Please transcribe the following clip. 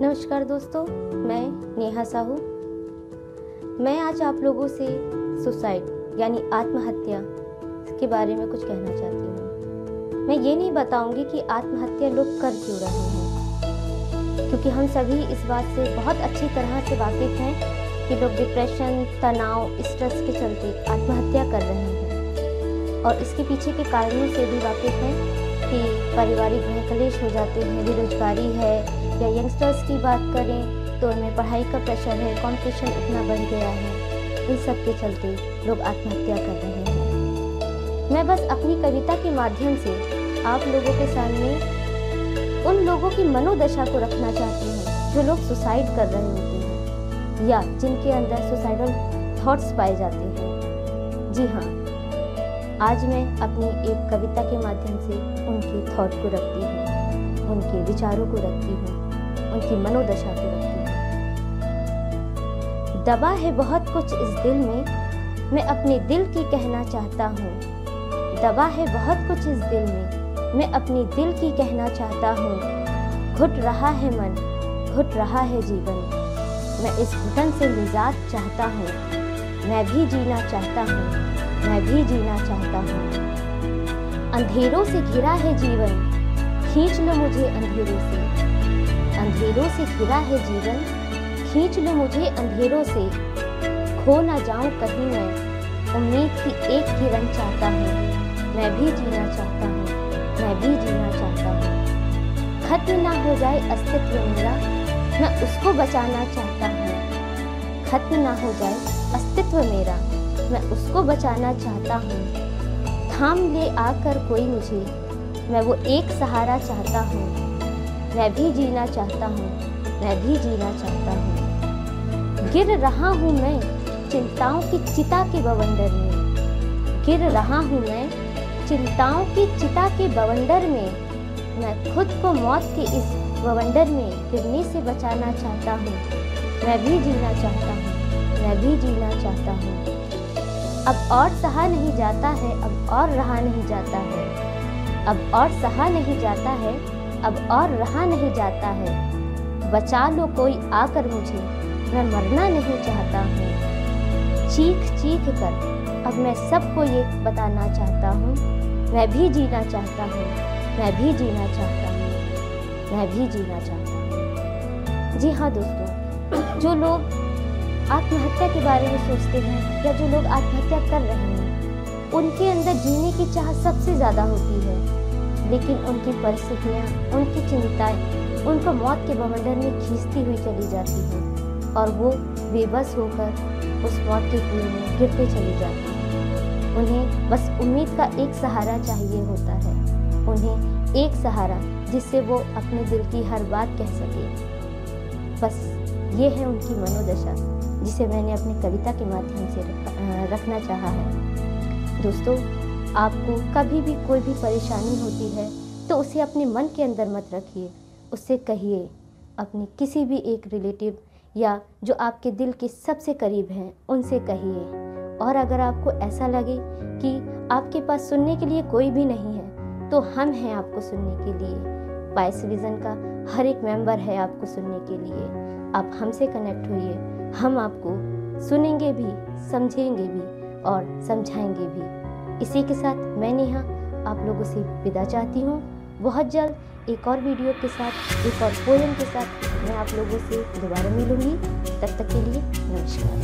नमस्कार दोस्तों, मैं नेहा साहू। मैं आज आप लोगों से सुसाइड, यानी आत्महत्या के बारे में कुछ कहना चाहती हूँ। मैं ये नहीं बताऊँगी कि आत्महत्या लोग कर क्यों रहे हैं, क्योंकि हम सभी इस बात से बहुत अच्छी तरह से वाकिफ हैं कि लोग डिप्रेशन तनाव स्ट्रेस के चलते आत्महत्या कर रहे हैं। और इसके पीछे के कारणों से भी वाकिफ हैं कि पारिवारिक भय कलेश हो जाते हैं, बेरोजगारी है या यंगस्टर्स की बात करें तो उनमें पढ़ाई का प्रेशर है कंपटीशन इतना बढ़ गया है। इन सब के चलते लोग आत्महत्या कर रहे हैं। मैं बस अपनी कविता के माध्यम से आप लोगों के सामने उन लोगों की मनोदशा को रखना चाहती हूँ, जो लोग सुसाइड कर रहे होते हैं, या जिनके अंदर सुसाइडल थॉट्स पाए जाते हैं। जी हाँ आज मैं अपनी एक कविता के माध्यम से उनके थॉट को रखती हूँ, उनके विचारों को रखती हूँ। उनकी मनोदशा को रखती हूँ। दबा है बहुत कुछ इस दिल में, मैं अपने दिल की कहना चाहता हूँ। दबा है बहुत कुछ इस दिल में, मैं अपनी दिल की कहना चाहता हूँ। घुट रहा है मन, घुट रहा है जीवन। मैं इस घुटन से निजात चाहता हूँ। मैं भी जीना चाहता हूँ। मैं भी जीना चाहता हूँ। अंधेरों से घिरा है जीवन। खींच लो मुझे अंधेरों से। अंधेरों से घिरा है जीवन। खींच लो मुझे अंधेरों से। खो ना जाऊँ कहीं मैं। उम्मीद की एक किरण चाहता हूँ। मैं भी जीना चाहता हूँ। मैं भी जीना चाहता हूँ। खत्म ना हो जाए अस्तित्व मेरा। मैं उसको बचाना चाहता हूँ। खत्म ना हो जाए अस्तित्व मेरा। मैं उसको बचाना चाहता हूँ। थाम ले आकर कोई मुझे। मैं वो एक सहारा चाहता हूँ। मैं भी जीना चाहता हूँ, मैं भी जीना चाहता हूँ। गिर रहा हूँ मैं चिंताओं की चिता के बवंडर में। गिर रहा हूँ मैं चिंताओं की चिता के बवंडर में। मैं खुद को मौत के इस बवंडर में गिरने से बचाना चाहता हूँ, मैं भी जीना चाहता हूँ, मैं भी जीना चाहता हूँ। अब और सहा नहीं जाता है, अब और रहा नहीं जाता है, अब और सहा नहीं जाता है अब और रहा नहीं जाता है। बचा लो कोई आकर मुझे, मैं मरना नहीं चाहता हूँ। चीख चीख कर अब मैं सबको ये बताना चाहता हूँ। मैं भी जीना चाहता हूँ, मैं भी जीना चाहता हूँ, मैं भी जीना चाहता हूँ। जी हाँ दोस्तों, जो लोग आत्महत्या के बारे में सोचते हैं या जो लोग आत्महत्या कर रहे हैं, उनके अंदर जीने की चाह सबसे ज़्यादा होती है। लेकिन उनकी परिस्थितियाँ, उनकी चिंताएँ, उनको मौत के बवंडर में खींचती हुई चली जाती हैं और वो बेबस होकर उस मौत के कुएँ में गिरते चली जाती हैं। उन्हें बस उम्मीद का एक सहारा चाहिए होता है। उन्हें एक सहारा जिससे वो अपने दिल की हर बात कह सके। बस ये है उनकी मनोदशा, जिसे मैंने अपनी कविता के माध्यम से रखना चाहा है। दोस्तों आपको कभी भी कोई भी परेशानी होती है तो उसे अपने मन के अंदर मत रखिए। उससे कहिए, अपने किसी भी एक रिलेटिव या जो आपके दिल के सबसे करीब हैं, उनसे कहिए। और अगर आपको ऐसा लगे कि आपके पास सुनने के लिए कोई भी नहीं है तो हम हैं आपको सुनने के लिए। वाइस विज़न का हर एक मेंबर है आपको सुनने के लिए। आप हमसे कनेक्ट होइए। हम आपको सुनेंगे भी, समझेंगे भी और समझाएँगे भी। इसी के साथ मैं नेहा आप लोगों से विदा चाहती हूँ। बहुत जल्द एक और वीडियो के साथ, एक और पोएम के साथ मैं आप लोगों से दोबारा मिलूँगी। तब तक के लिए नमस्कार।